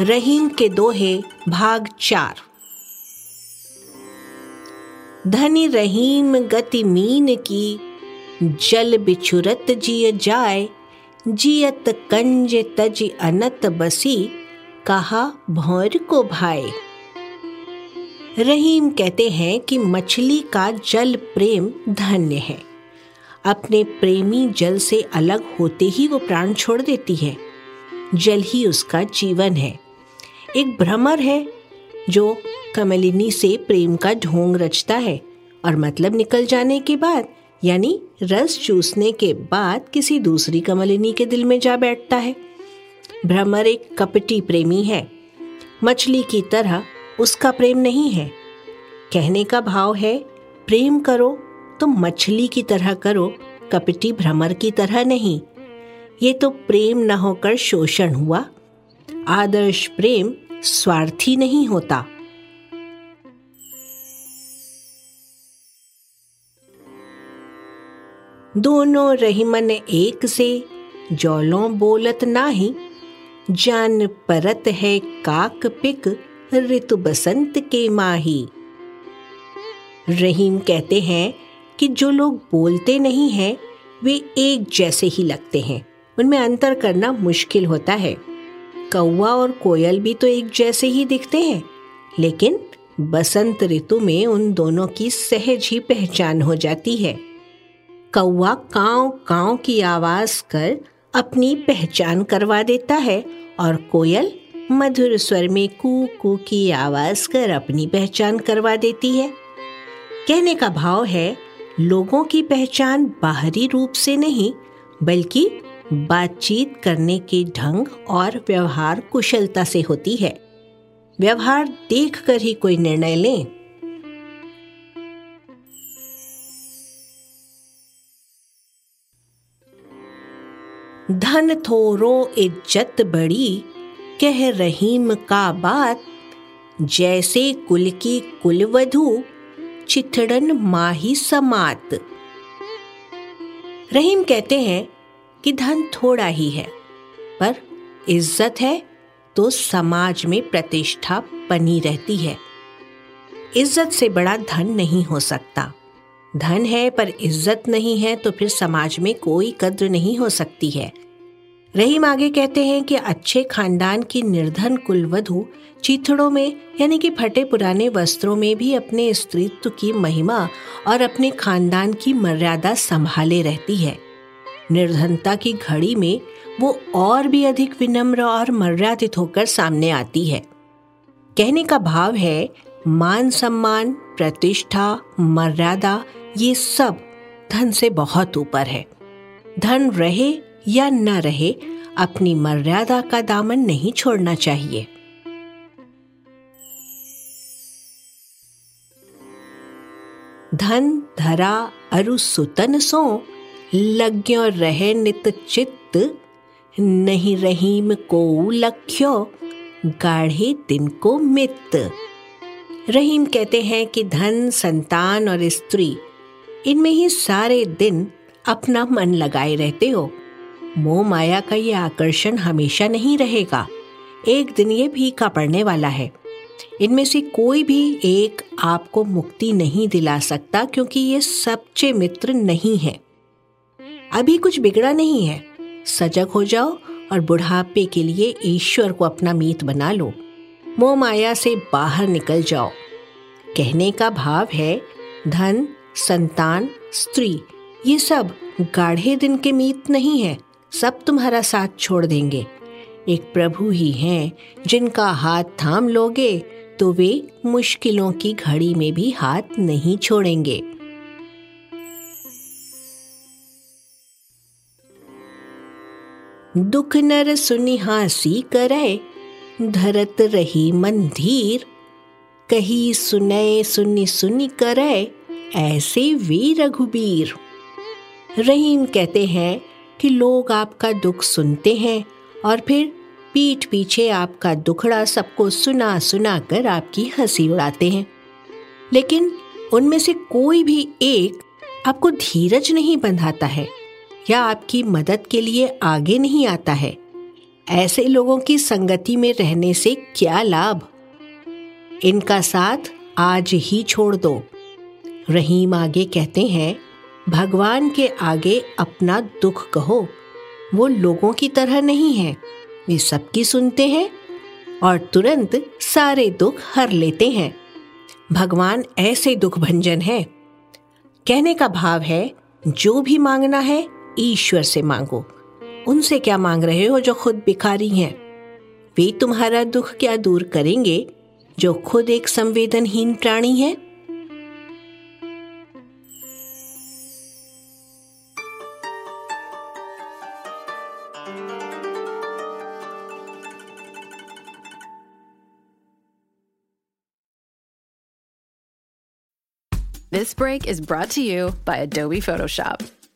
रहीम के दोहे, भाग चार। धनी रहीम गति मीन की, जल बिछुरत जिय जाय, जियत कंज तज अनत बसी, कहा भौर को भाई रहीम कहते हैं कि मछली का जल प्रेम धन्य है। अपने प्रेमी जल से अलग होते ही वो प्राण छोड़ देती है। जल ही उसका जीवन है। एक भ्रमर है, जो कमलिनी से प्रेम का ढोंग रचता है और मतलब निकल जाने के बाद, यानी रस चूसने के बाद किसी दूसरी कमलिनी के दिल में जा बैठता है। भ्रमर एक कपटी प्रेमी है। मछली की तरह उसका प्रेम नहीं है। कहने का भाव है, प्रेम करो तो मछली की तरह करो, कपटी भ्रमर की तरह नहीं। ये तो प्रेम न होकर शोषण हुआ। आदर्श प्रेम स्वार्थी नहीं होता। दोनों रहीमन एक से, जौलों बोलत नाही। जान परत है काक पिक, ऋतु बसंत के माही। रहीम कहते हैं कि जो लोग बोलते नहीं हैं, वे एक जैसे ही लगते हैं। उनमें अंतर करना मुश्किल होता है। कौवा और कोयल भी तो एक जैसे ही दिखते हैं। लेकिन बसंत ऋतु में उन दोनों की सहज ही पहचान हो जाती है। कौवा काव काव की आवाज़ कर अपनी पहचान करवा देता है और कोयल मधुर स्वर में कू कू की आवाज़ कर अपनी पहचान करवा देती है। कहने का भाव है, लोगों की पहचान बाहरी रूप से नहीं, बल्कि बातचीत करने के ढंग और व्यवहार कुशलता से होती है। व्यवहार देखकर ही कोई निर्णय लें। धन थोरो इज़्ज़त बड़ी, कह रहीम का बात, जैसे कुल की कुलवधु चिथड़न माही समात। रहीम कहते हैं कि धन थोड़ा ही है, पर इज़्ज़त है तो समाज में प्रतिष्ठा बनी रहती है। इज़्ज़त से बड़ा धन नहीं हो सकता। धन है पर इज़्ज़त नहीं है तो फिर समाज में कोई कद्र नहीं हो सकती है। रहीम आगे कहते हैं कि अच्छे खानदान की निर्धन कुलवधु चीथड़ों में, यानी कि फटे पुराने वस्त्रों में भी अपने स्त्रीत्व की महिमा और अपने खानदान की मर्यादा संभाले रहती है। निर्धनता की घड़ी में वो और भी अधिक विनम्र और मर्यादित होकर सामने आती है। कहने का भाव है, मान सम्मान, प्रतिष्ठा, मर्यादा, ये सब धन से बहुत ऊपर है। धन रहे या न रहे, अपनी मर्यादा का दामन नहीं छोड़ना चाहिए। धन, धरा, अरु, सुतन, सो लग्यो रहे नित चित्त, नहीं रहीम को लख्यो, गाढ़े दिन को मित रहीम कहते हैं कि धन, संतान और स्त्री, इनमें ही सारे दिन अपना मन लगाए रहते हो। मोह माया का ये आकर्षण हमेशा नहीं रहेगा। एक दिन ये भीखा पड़ने वाला है। इनमें से कोई भी एक आपको मुक्ति नहीं दिला सकता क्योंकि ये सच्चे मित्र नहीं है। अभी कुछ बिगड़ा नहीं है। सजग हो जाओ और बुढ़ापे के लिए ईश्वर को अपना मीत बना लो। मोह माया से बाहर निकल जाओ। कहने का भाव है, धन, संतान, स्त्री, ये सब गाढ़े दिन के मीत नहीं है। सब तुम्हारा साथ छोड़ देंगे। एक प्रभु ही हैं, जिनका हाथ थाम लोगे तो वे मुश्किलों की घड़ी में भी हाथ नहीं छोड़ेंगे। दुख नर सुनिहासी करे धरत रही मंधीर। कही सुनय, सुनी सुनी करे ऐसे वे रघुबीर। रहीम कहते हैं कि लोग आपका दुख सुनते हैं और फिर पीठ पीछे आपका दुखड़ा सबको सुना सुना कर आपकी हँसी उड़ाते हैं। लेकिन उनमें से कोई भी एक आपको धीरज नहीं बंधाता है। या आपकी मदद के लिए आगे नहीं आता है? ऐसे लोगों की संगति में रहने से क्या लाभ? इनका साथ आज ही छोड़ दो। रहीम आगे कहते हैं, भगवान के आगे अपना दुख कहो। वो लोगों की तरह नहीं है। वे सबकी सुनते हैं और तुरंत सारे दुख हर लेते हैं। भगवान ऐसे दुख भंजन है। कहने का भाव है, जो भी मांगना है ईश्वर से मांगो। उनसे क्या मांग रहे हो जो खुद भिखारी हैं? वे तुम्हारा दुख क्या दूर करेंगे, जो खुद एक संवेदनहीन प्राणी है? This break is brought to you by Adobe Photoshop.